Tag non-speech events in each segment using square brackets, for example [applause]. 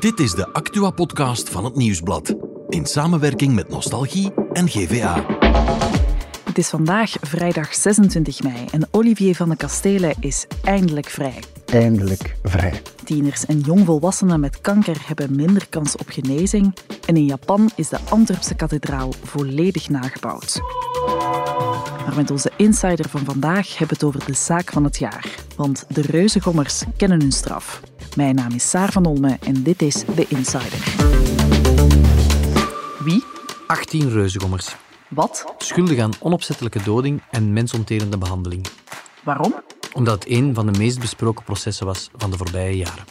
Dit is de Actua-podcast van het Nieuwsblad. In samenwerking met Nostalgie en GVA. Het is vandaag vrijdag 26 mei en Olivier van de Kastelen is eindelijk vrij. Eindelijk vrij. Tieners en jongvolwassenen met kanker hebben minder kans op genezing. En in Japan is de Antwerpse kathedraal volledig nagebouwd. Maar met onze insider van vandaag hebben we het over de zaak van het jaar. Want de reuzengommers kennen hun straf. Mijn naam is Saar van Olme en dit is The Insider. Wie? 18 reuzengommers. Wat? Schuldig aan onopzettelijke doding en mensonterende behandeling. Waarom? Omdat het een van de meest besproken processen was van de voorbije jaren.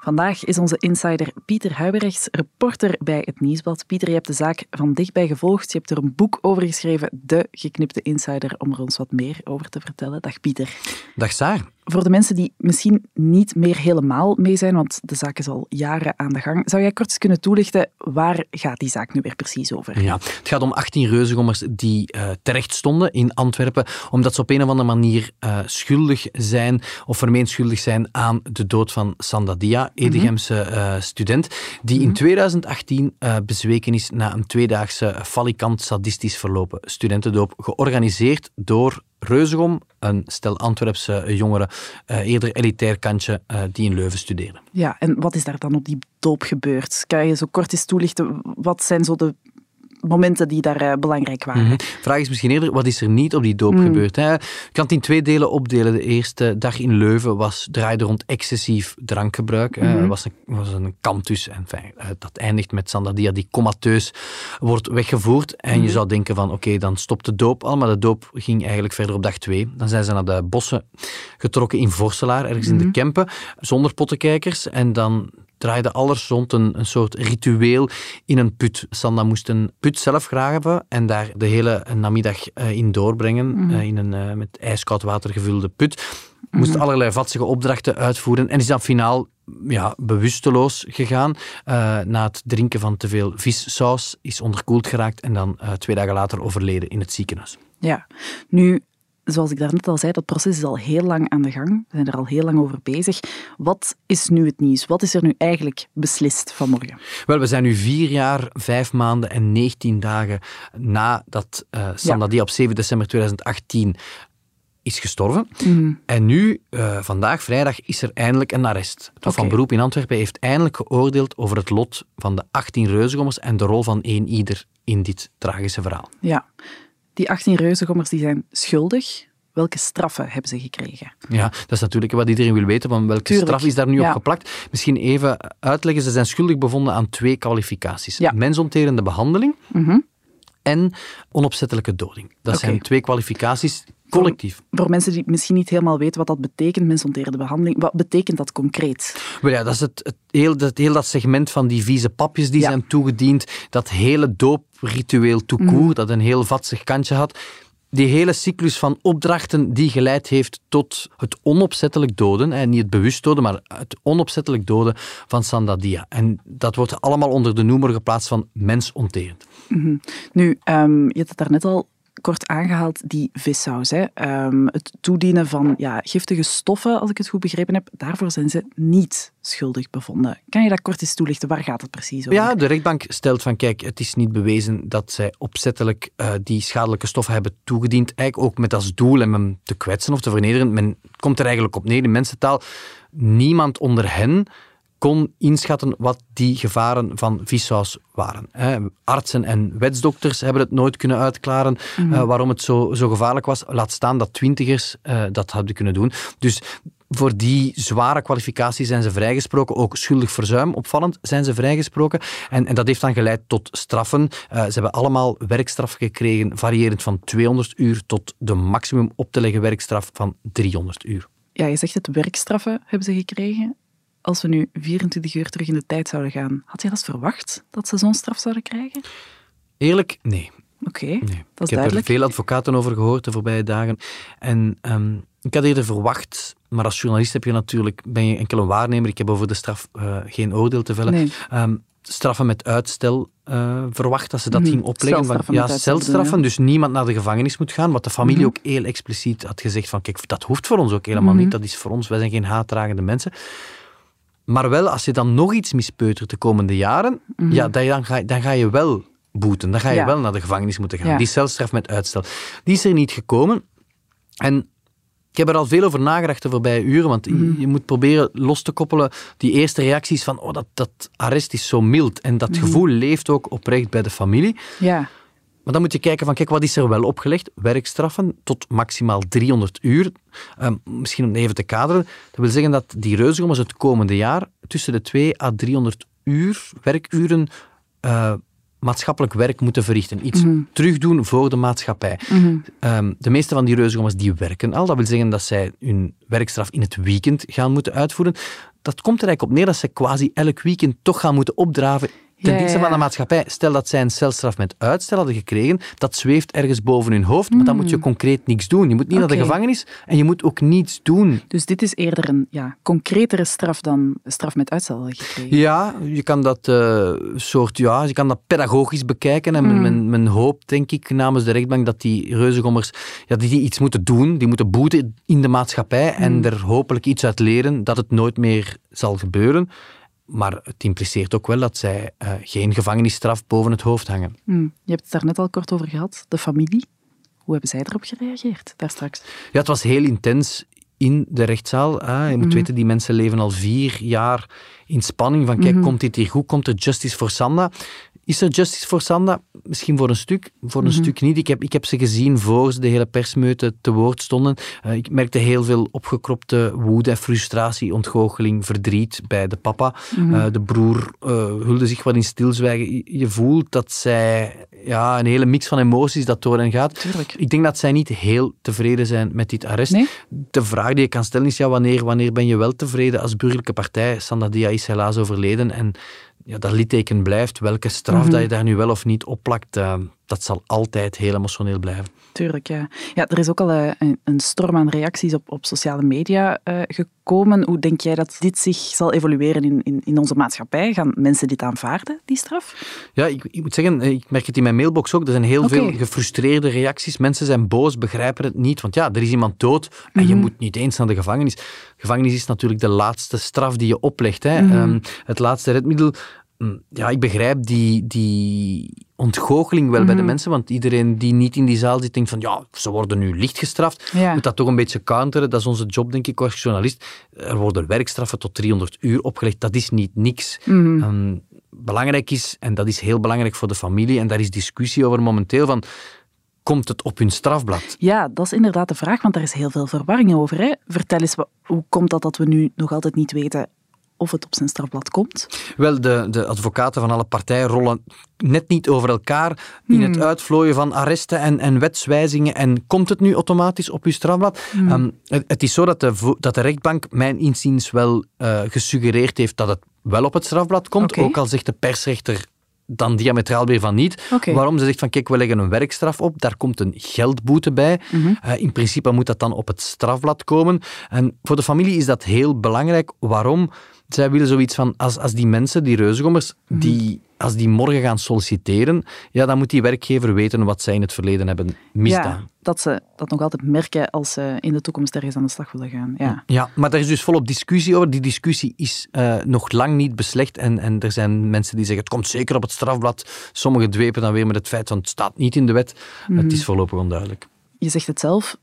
Vandaag is onze insider Pieter Huibrechts, reporter bij het Nieuwsblad. Pieter, je hebt de zaak van dichtbij gevolgd. Je hebt er een boek over geschreven, De Geknipte Insider, om er ons wat meer over te vertellen. Dag Pieter. Dag Saar. Voor de mensen die misschien niet meer helemaal mee zijn, want de zaak is al jaren aan de gang, zou jij kort eens kunnen toelichten waar gaat die zaak nu weer precies over? Ja, het gaat om 18 reuzengommers die uh, terecht stonden in Antwerpen, omdat ze op een of andere manier uh, schuldig zijn of vermeend schuldig zijn aan de dood van Sandadia, Edegemse uh, student, die in 2018 bezweken is na een tweedaagse falikant sadistisch verlopen studentendoop, georganiseerd door Reuzegom, een stel Antwerpse jongeren, uh, eerder elitair kantje, uh, die in Leuven studeren. Ja, en wat is daar dan op die doop gebeurd? Kan je zo kort eens toelichten, wat zijn zo de momenten die daar uh, belangrijk waren. Mm -hmm. Vraag is misschien eerder, wat is er niet op die doop mm. gebeurd? Hè? Je kan het in twee delen opdelen. De eerste dag in Leuven was, draaide rond excessief drankgebruik. Het mm -hmm. was, een, was een kantus. En fijn, dat eindigt met Sandadia die comateus wordt weggevoerd. En -hmm. je zou denken van, oké, okay, dan stopt de doop al. Maar de doop ging eigenlijk verder op dag twee. Dan zijn ze naar de bossen getrokken in Vorselaar, ergens in de Kempen, zonder pottenkijkers. En dan draaide alles rond een, een soort ritueel in een put. Sanda moest een put zelf graven en daar de hele namiddag uh, in doorbrengen, mm -hmm. uh, in een uh, met ijskoud water gevulde put. Moest mm -hmm. allerlei vatsige opdrachten uitvoeren en is dan finaal ja, bewusteloos gegaan. na het drinken van te veel vissaus is onderkoeld geraakt en dan twee dagen later overleden in het ziekenhuis. Ja, nu zoals ik daarnet al zei, dat proces is al heel lang aan de gang. We zijn er al heel lang over bezig. Wat is nu het nieuws? Wat is er nu eigenlijk beslist vanmorgen? Wel, we zijn nu vier jaar, vijf maanden en 19 dagen nadat uh, Sandadia ja. op 7 december 2018 is gestorven. Mm. En nu, uh, vandaag, vrijdag, is er eindelijk een arrest. Het Hof okay. van Beroep in Antwerpen heeft eindelijk geoordeeld over het lot van de 18 reuzengommers en de rol van één ieder in dit tragische verhaal. Ja. Die 18 reuzengommers die zijn schuldig. Welke straffen hebben ze gekregen? Ja, dat is natuurlijk wat iedereen wil weten. Van welke Tuurlijk. straf is daar nu ja. op geplakt? Misschien even uitleggen. Ze zijn schuldig bevonden aan twee kwalificaties. Ja. Mensonterende behandeling mm -hmm. en onopzettelijke doding. Dat okay. zijn twee kwalificaties collectief. Voor, mensen die misschien niet helemaal weten wat dat betekent, mensonterende behandeling, wat betekent dat concreet? Wel ja, dat is het, het, heel, dat, heel dat segment van die vieze papjes die Ja. zijn toegediend, dat hele doopritueel court, Mhm. dat een heel vatsig kantje had. Die hele cyclus van opdrachten die geleid heeft tot het onopzettelijk doden, hè, niet het bewust doden, maar het onopzettelijk doden van Sandadia. En dat wordt allemaal onder de noemer geplaatst van mensonterend. Mhm. Nu, um, je had het daarnet al kort aangehaald, die vissaus. Hè. Um, het toedienen van ja, giftige stoffen, als ik het goed begrepen heb, daarvoor zijn ze niet schuldig bevonden. Kan je dat kort eens toelichten? Waar gaat het precies over? Ja, de rechtbank stelt van, kijk, het is niet bewezen dat zij opzettelijk uh, die schadelijke stoffen hebben toegediend, eigenlijk ook met als doel om hem te kwetsen of te vernederen. Men komt er eigenlijk op neer, in mensentaal, niemand onder hen kon inschatten wat die gevaren van vissaus waren. Artsen en wetsdokters hebben het nooit kunnen uitklaren mm -hmm. uh, waarom het zo, zo gevaarlijk was. Laat staan dat twintigers uh, dat hadden kunnen doen. Dus voor die zware kwalificatie zijn ze vrijgesproken. Ook schuldig verzuim, opvallend, zijn ze vrijgesproken. En, en dat heeft dan geleid tot straffen. Uh, ze hebben allemaal werkstraf gekregen, variërend van 200 uur tot de maximum op te leggen werkstraf van 300 uur. Ja, je zegt het, werkstraffen hebben ze gekregen als we nu 24 uur terug in de tijd zouden gaan, had je dat verwacht, dat ze zo'n straf zouden krijgen? Eerlijk, nee. Oké, okay, nee. dat is Ik heb duidelijk. er veel advocaten over gehoord de voorbije dagen. En um, ik had eerder verwacht, maar als journalist heb je natuurlijk, ben je enkel een waarnemer. Ik heb over de straf uh, geen oordeel te vellen. Nee. Um, straffen met uitstel uh, verwacht dat ze dat Mhm. ging opleggen. Van, ja, celstraffen, ja. dus niemand naar de gevangenis moet gaan. Wat de familie Mhm. ook heel expliciet had gezegd van, kijk, dat hoeft voor ons ook helemaal Mhm. niet. Dat is voor ons, wij zijn geen haatdragende mensen. Maar wel, als je dan nog iets mispeutert de komende jaren, Mhm. ja, dan, ga, dan ga je wel boeten. Dan ga je Ja. wel naar de gevangenis moeten gaan. Ja. Die celstraf met uitstel. Die is er niet gekomen. En ik heb er al veel over nagedacht de voorbije uren, want je- Mhm. je moet proberen los te koppelen die eerste reacties van oh, dat, dat arrest is zo mild. En dat Mhm. gevoel leeft ook oprecht bij de familie. Ja. Maar dan moet je kijken van, kijk, wat is er wel opgelegd? Werkstraffen tot maximaal 300 uur. Ehm, misschien om even te kaderen. Dat wil zeggen dat die reuzengommers het komende jaar tussen de 2 à 300 uur, werkuren, eh, maatschappelijk werk moeten verrichten. Iets terugdoen voor de maatschappij. Ehm, de meeste van die reuzengommers die werken al. Dat wil zeggen dat zij hun werkstraf in het weekend gaan moeten uitvoeren. Dat komt er eigenlijk op neer dat ze quasi elk weekend toch gaan moeten opdraven ten dienste van de maatschappij. Stel dat zij een celstraf met uitstel hadden gekregen, dat zweeft ergens boven hun hoofd, maar dan moet je concreet niks doen. Je moet niet naar de gevangenis en je moet ook niets doen. Dus dit is eerder een ja, concretere straf dan straf met uitstel gekregen. Ja, je kan dat eh, soort, ja, je kan dat pedagogisch bekijken. En men, men, men hoopt, denk ik, namens de rechtbank dat die reuzengommers ja, die, die iets moeten doen. Die moeten boeten in de maatschappij en er hopelijk iets uit leren dat het nooit meer zal gebeuren. Maar het impliceert ook wel dat zij eh, geen gevangenisstraf boven het hoofd hangen. Hm. Je hebt het daar net al kort over gehad. De familie. Hoe hebben zij erop gereageerd daar straks? Ja, het was heel intens in de rechtszaal. Hè. Je moet weten, die mensen leven al vier jaar in spanning van kijk, komt dit hier goed? Komt er justice voor Sanda? Is er justice voor Sanda? Misschien voor een stuk, voor een stuk niet. Ik heb, ik heb ze gezien voor ze de hele persmeute te woord stonden. Eh, ik merkte heel veel opgekropte woede, frustratie, ontgoocheling, verdriet bij de papa. Eh, de broer eh, hulde zich wat in stilzwijgen. Je- Je voelt dat zij ja, een hele mix van emoties dat door hen gaat. Tuurlijk. Ik denk dat zij niet heel tevreden zijn met dit arrest. Nee? De vraag die je kan stellen is, ja, wanneer, wanneer ben je wel tevreden als burgerlijke partij? Sanda Dia is helaas overleden en ja, dat litteken blijft. Welke straf dat je daar nu wel of niet opplakt, eh, dat zal altijd heel emotioneel blijven. Tuurlijk, ja. Ja, er is ook al eh, een, een storm aan reacties op, op sociale media eh, gekomen. Hoe denk jij dat dit zich zal evolueren in, in, in onze maatschappij? Gaan mensen dit aanvaarden, die straf? Ja, ik, ik moet zeggen, ik merk het in mijn mailbox ook. Er zijn heel veel gefrustreerde reacties. Mensen zijn boos, begrijpen het niet. Want ja, er is iemand dood en je moet niet eens naar de gevangenis. Gevangenis is natuurlijk de laatste straf die je oplegt. Hè. Ehm, het laatste redmiddel. Mm, Ja, ik begrijp die, die ontgoocheling wel bij de mensen, want iedereen die niet in die zaal zit, denkt van ja, ze worden nu licht gestraft. Ja. Moet dat toch een beetje counteren. Dat is onze job, denk ik, als journalist. Er worden werkstraffen tot 300 uur opgelegd. Dat is niet niks. Ehm, belangrijk is, en dat is heel belangrijk voor de familie, en daar is discussie over momenteel, van komt het op hun strafblad? Ja, dat is inderdaad de vraag, want daar is heel veel verwarring over. Hè? Vertel eens, hoe komt dat dat we nu nog altijd niet weten of het op zijn strafblad komt? Wel, de, de advocaten van alle partijen rollen net niet over elkaar in het uitvlooien van arresten en, en wetswijzigingen. En komt het nu automatisch op uw strafblad? Ehm, het, het is zo dat de, dat de rechtbank mijn inziens wel eh, gesuggereerd heeft dat het wel op het strafblad komt. Ook al zegt de persrechter dan diametraal weer van niet. Waarom? Ze zegt van kijk, we leggen een werkstraf op, daar komt een geldboete bij. Mhm. Eh, in principe moet dat dan op het strafblad komen. En voor de familie is dat heel belangrijk. Waarom? Zij willen zoiets van, als, als die mensen, die reuzengommers, Mhm. die, als die morgen gaan solliciteren, ja, dan moet die werkgever weten wat zij in het verleden hebben misdaan. Ja, dat ze dat nog altijd merken als ze in de toekomst ergens aan de slag willen gaan. Ja. Ja, maar daar is dus volop discussie over. Die discussie is eh, nog lang niet beslecht. En, en er zijn mensen die zeggen, het komt zeker op het strafblad. Sommigen dwepen dan weer met het feit van, het staat niet in de wet. Mhm. Het is voorlopig onduidelijk. Je zegt het zelf,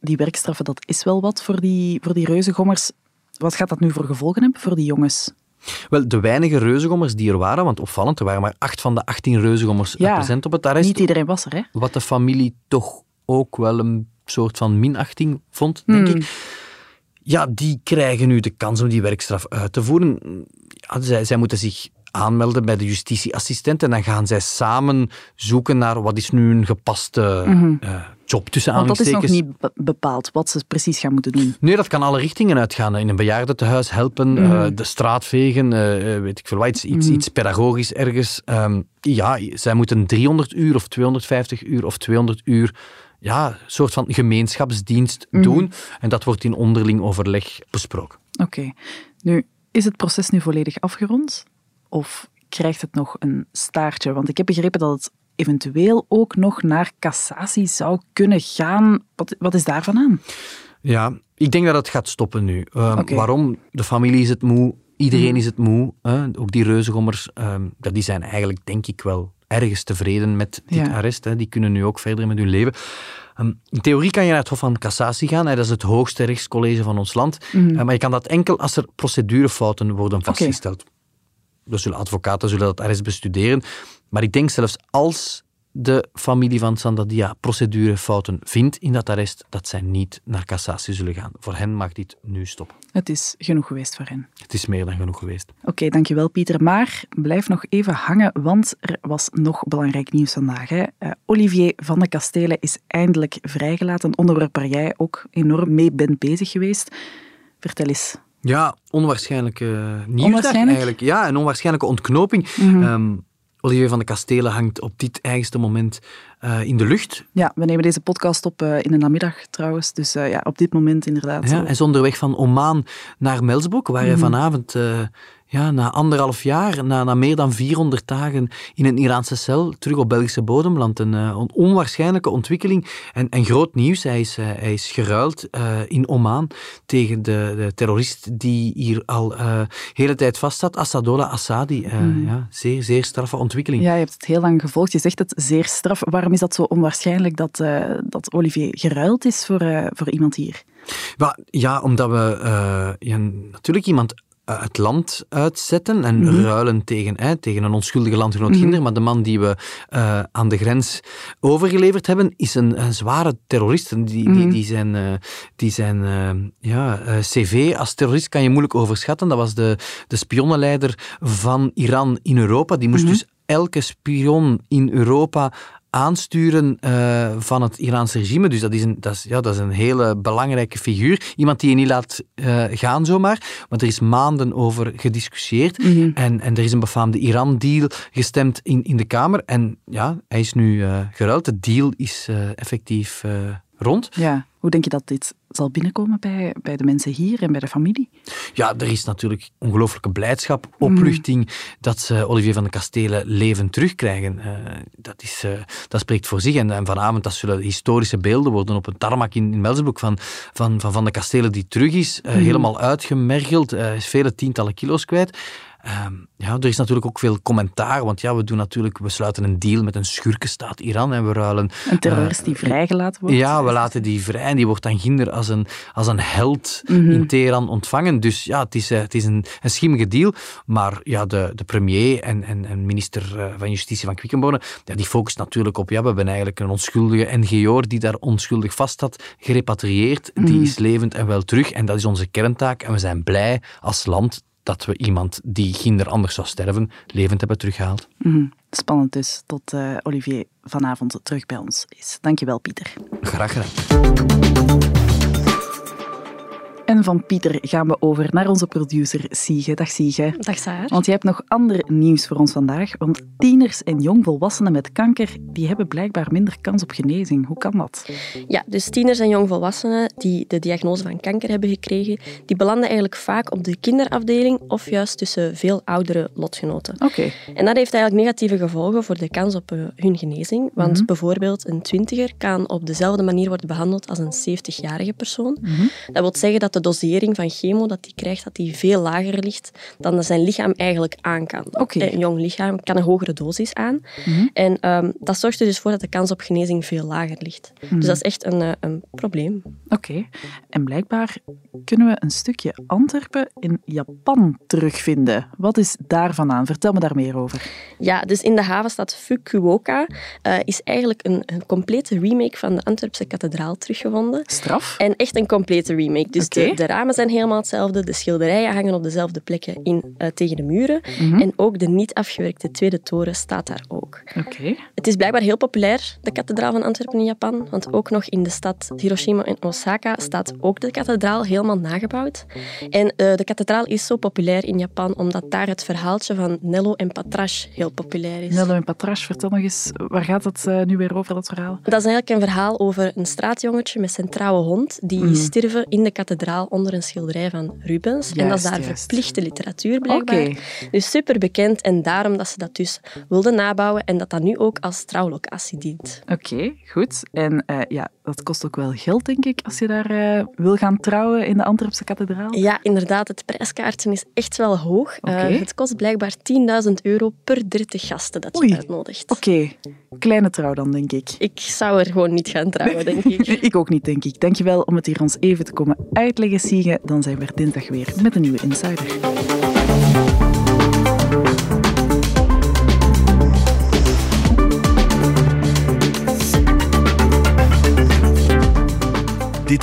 die werkstraffen, dat is wel wat voor die, voor die reuzengommers. Wat gaat dat nu voor gevolgen hebben voor die jongens? Wel, de weinige reuzengommers die er waren, want opvallend, er waren maar acht van de 18 reuzengommers Ja, present op het arrest. Niet iedereen was er, hè? Wat de familie toch ook wel een soort van minachting vond, denk Hmm. ik. Ja, die krijgen nu de kans om die werkstraf uit te voeren. Ja, zij, zij moeten zich aanmelden bij de justitieassistent en dan gaan zij samen zoeken naar wat is nu een gepaste eh, job tussen Mhm. Want dat is nog niet be- bepaald wat ze precies gaan moeten doen. Nee, dat kan alle richtingen uitgaan. In een bejaardentehuis helpen, Mhm. eh, de straat vegen, eh, eh, weet ik veel wat, iets, iets, iets pedagogisch ergens. Ehm, ja, zij moeten 300 uur of 250 uur of 200 uur ja, een soort van gemeenschapsdienst Mhm. doen. En dat wordt in onderling overleg besproken. Oké. Nu, is het proces nu volledig afgerond? Of krijgt het nog een staartje? Want ik heb begrepen dat het eventueel ook nog naar cassatie zou kunnen gaan. Wat, wat is daarvan aan? Ja, ik denk dat het gaat stoppen nu. Ehm. Waarom? De familie is het moe. Iedereen Mhm. is het moe. Hè? Ook die reuzengommers, ehm, ja, die zijn eigenlijk, denk ik wel, ergens tevreden met dit Ja. arrest. Hè? Die kunnen nu ook verder met hun leven. Ehm, in theorie kan je naar het Hof van Cassatie gaan. Hè? Dat is het hoogste rechtscollege van ons land. Mhm. Maar je kan dat enkel als er procedurefouten worden vastgesteld. Dus zullen advocaten zullen dat arrest bestuderen. Maar ik denk zelfs als de familie van Sandadia procedurefouten vindt in dat arrest, dat zij niet naar cassatie zullen gaan. Voor hen mag dit nu stoppen. Het is genoeg geweest voor hen. Het is meer dan genoeg geweest. Oké, dankjewel Pieter. Maar blijf nog even hangen, want er was nog belangrijk nieuws vandaag. Hè. Eh, Olivier van de Kastelen is eindelijk vrijgelaten. Een onderwerp waar jij ook enorm mee bent bezig geweest. Vertel eens. Ja, onwaarschijnlijke nieuwsdag Onwaarschijnlijk? eigenlijk. Ja, een onwaarschijnlijke ontknoping. Ehm, Olivier van de Kastelen hangt op dit eigenste moment eh, in de lucht. Ja, we nemen deze podcast op eh, in de namiddag trouwens. Dus eh, ja, op dit moment inderdaad. Ja, hij is onderweg van Oman naar Melsbroek, waar hij vanavond, ja, na anderhalf jaar, na, na meer dan 400 dagen in een Iraanse cel, terug op Belgische bodem landt. Een, eh, onwaarschijnlijke ontwikkeling en, en groot nieuws. Hij is, eh, hij is geruild eh, in Oman tegen de, de terrorist die hier al eh hele tijd vastzat, Assadollah Assadi. Eh, ja, zeer, zeer straffe ontwikkeling. Ja, je hebt het heel lang gevolgd. Je zegt het zeer straf. Waarom is dat zo onwaarschijnlijk dat, dat Olivier geruild is voor, voor iemand hier? Ja, omdat we ja, natuurlijk iemand het land uitzetten en Mhm. ruilen tegen, hè, tegen een onschuldige landgenoot Ginder. Maar de man die we eh, aan de grens overgeleverd hebben, is een, een zware terrorist. En Die, Mhm. die, die zijn, eh, die zijn eh, ja, eh, cv als terrorist kan je moeilijk overschatten. Dat was de, de spionnenleider van Iran in Europa. Die moest Mhm. dus elke spion in Europa aansturen eh, van het Iraanse regime. Dus dat is, een, dat, is, ja, dat is een hele belangrijke figuur. Iemand die je niet laat eh, gaan zomaar. Want er is maanden over gediscussieerd. en, en er is een befaamde Iran-deal gestemd in, in de Kamer. En ja, hij is nu eh geruild. De deal is effectief rond. Ja, hoe denk je dat dit zal binnenkomen bij, bij de mensen hier en bij de familie? Ja, er is natuurlijk ongelooflijke blijdschap, opluchting dat ze Olivier van de Kastelen levend terugkrijgen. Eh, dat, is, eh, dat spreekt voor zich. En, en vanavond dat zullen historische beelden worden op een tarmac in, in Melsbroek van, van, van Van de Kastelen die terug is, eh, helemaal uitgemergeld, is vele tientallen kilo's kwijt. Ehm, ja, er is natuurlijk ook veel commentaar, want ja, we doen natuurlijk, we sluiten een deal met een schurkenstaat Iran en we ruilen Een terrorist die vrijgelaten wordt? ja, we laten die vrij en die wordt dan ginder als een, als een held in Teheran ontvangen. Dus ja, het is, eh, het is een, een schimmige deal. Maar ja, de, de premier en, en, en minister eh, van Justitie van Quickenborne, ja, die focust natuurlijk op, ja, we hebben eigenlijk een onschuldige NGO'er die daar onschuldig vast had, gerepatrieerd. Die is levend en wel terug. En dat is onze kerntaak. En we zijn blij als land dat we iemand die ginder anders zou sterven, levend hebben teruggehaald. Mhm. Spannend dus, tot eh, Olivier vanavond terug bij ons is. Dankjewel, Pieter. Graag gedaan. En van Pieter gaan we over naar onze producer Siege. Dag Siege. Dag Saar. Want jij hebt nog ander nieuws voor ons vandaag. Want tieners en jongvolwassenen met kanker die hebben blijkbaar minder kans op genezing. Hoe kan dat? Ja, dus tieners en jongvolwassenen die de diagnose van kanker hebben gekregen, die belanden eigenlijk vaak op de kinderafdeling of juist tussen veel oudere lotgenoten. Oké. En dat heeft eigenlijk negatieve gevolgen voor de kans op eh, hun genezing. Want Mhm. bijvoorbeeld een twintiger kan op dezelfde manier worden behandeld als een 70-jarige persoon. Mhm. Dat wil zeggen dat de dosering van chemo dat die krijgt, dat die veel lager ligt dan dat zijn lichaam eigenlijk aan kan. Een jong lichaam kan een hogere dosis aan. Mhm. En ehm, dat zorgt er dus voor dat de kans op genezing veel lager ligt. Mhm. Dus dat is echt een, eh, een probleem. Oké. En blijkbaar kunnen we een stukje Antwerpen in Japan terugvinden. Wat is daarvan aan? Vertel me daar meer over. Ja, dus in de havenstad Fukuoka eh, is eigenlijk een, een complete remake van de Antwerpse kathedraal teruggevonden. Straf? En echt een complete remake. Dus. De, de ramen zijn helemaal hetzelfde, de schilderijen hangen op dezelfde plekken in, eh, tegen de muren. Mhm. En ook de niet afgewerkte tweede toren staat daar ook. Oké. Het is blijkbaar heel populair, de kathedraal van Antwerpen in Japan. Want ook nog in de stad Hiroshima en Osaka staat ook de kathedraal helemaal nagebouwd. En eh, de kathedraal is zo populair in Japan omdat daar het verhaaltje van Nello en Patrash heel populair is. Nello en Patrash, vertel nog eens, waar gaat het eh, nu weer over, dat verhaal? Dat is eigenlijk een verhaal over een straatjongetje met zijn trouwe hond. Die Mhm. stierven in de kathedraal onder een schilderij van Rubens. en dat is daar juist. verplichte literatuur blijkbaar. Oké. Dus super bekend en daarom dat ze dat dus wilden nabouwen en dat dat nu ook als trouwlocatie dient. Oké, goed. En eh, ja, dat kost ook wel geld, denk ik, als je daar uh, wil gaan trouwen in de Antwerpse kathedraal. Ja, inderdaad. Het prijskaartje is echt wel hoog. Okay. Uh, het kost blijkbaar 10.000 euro per 30 gasten dat je Oei. uitnodigt. Oké, kleine trouw dan, denk ik. Ik zou er gewoon niet gaan trouwen, denk ik. [laughs] ik ook niet, denk ik. Dankjewel om het hier ons even te komen uitleggen, Siege. Dan zijn we dinsdag weer met een nieuwe Insider.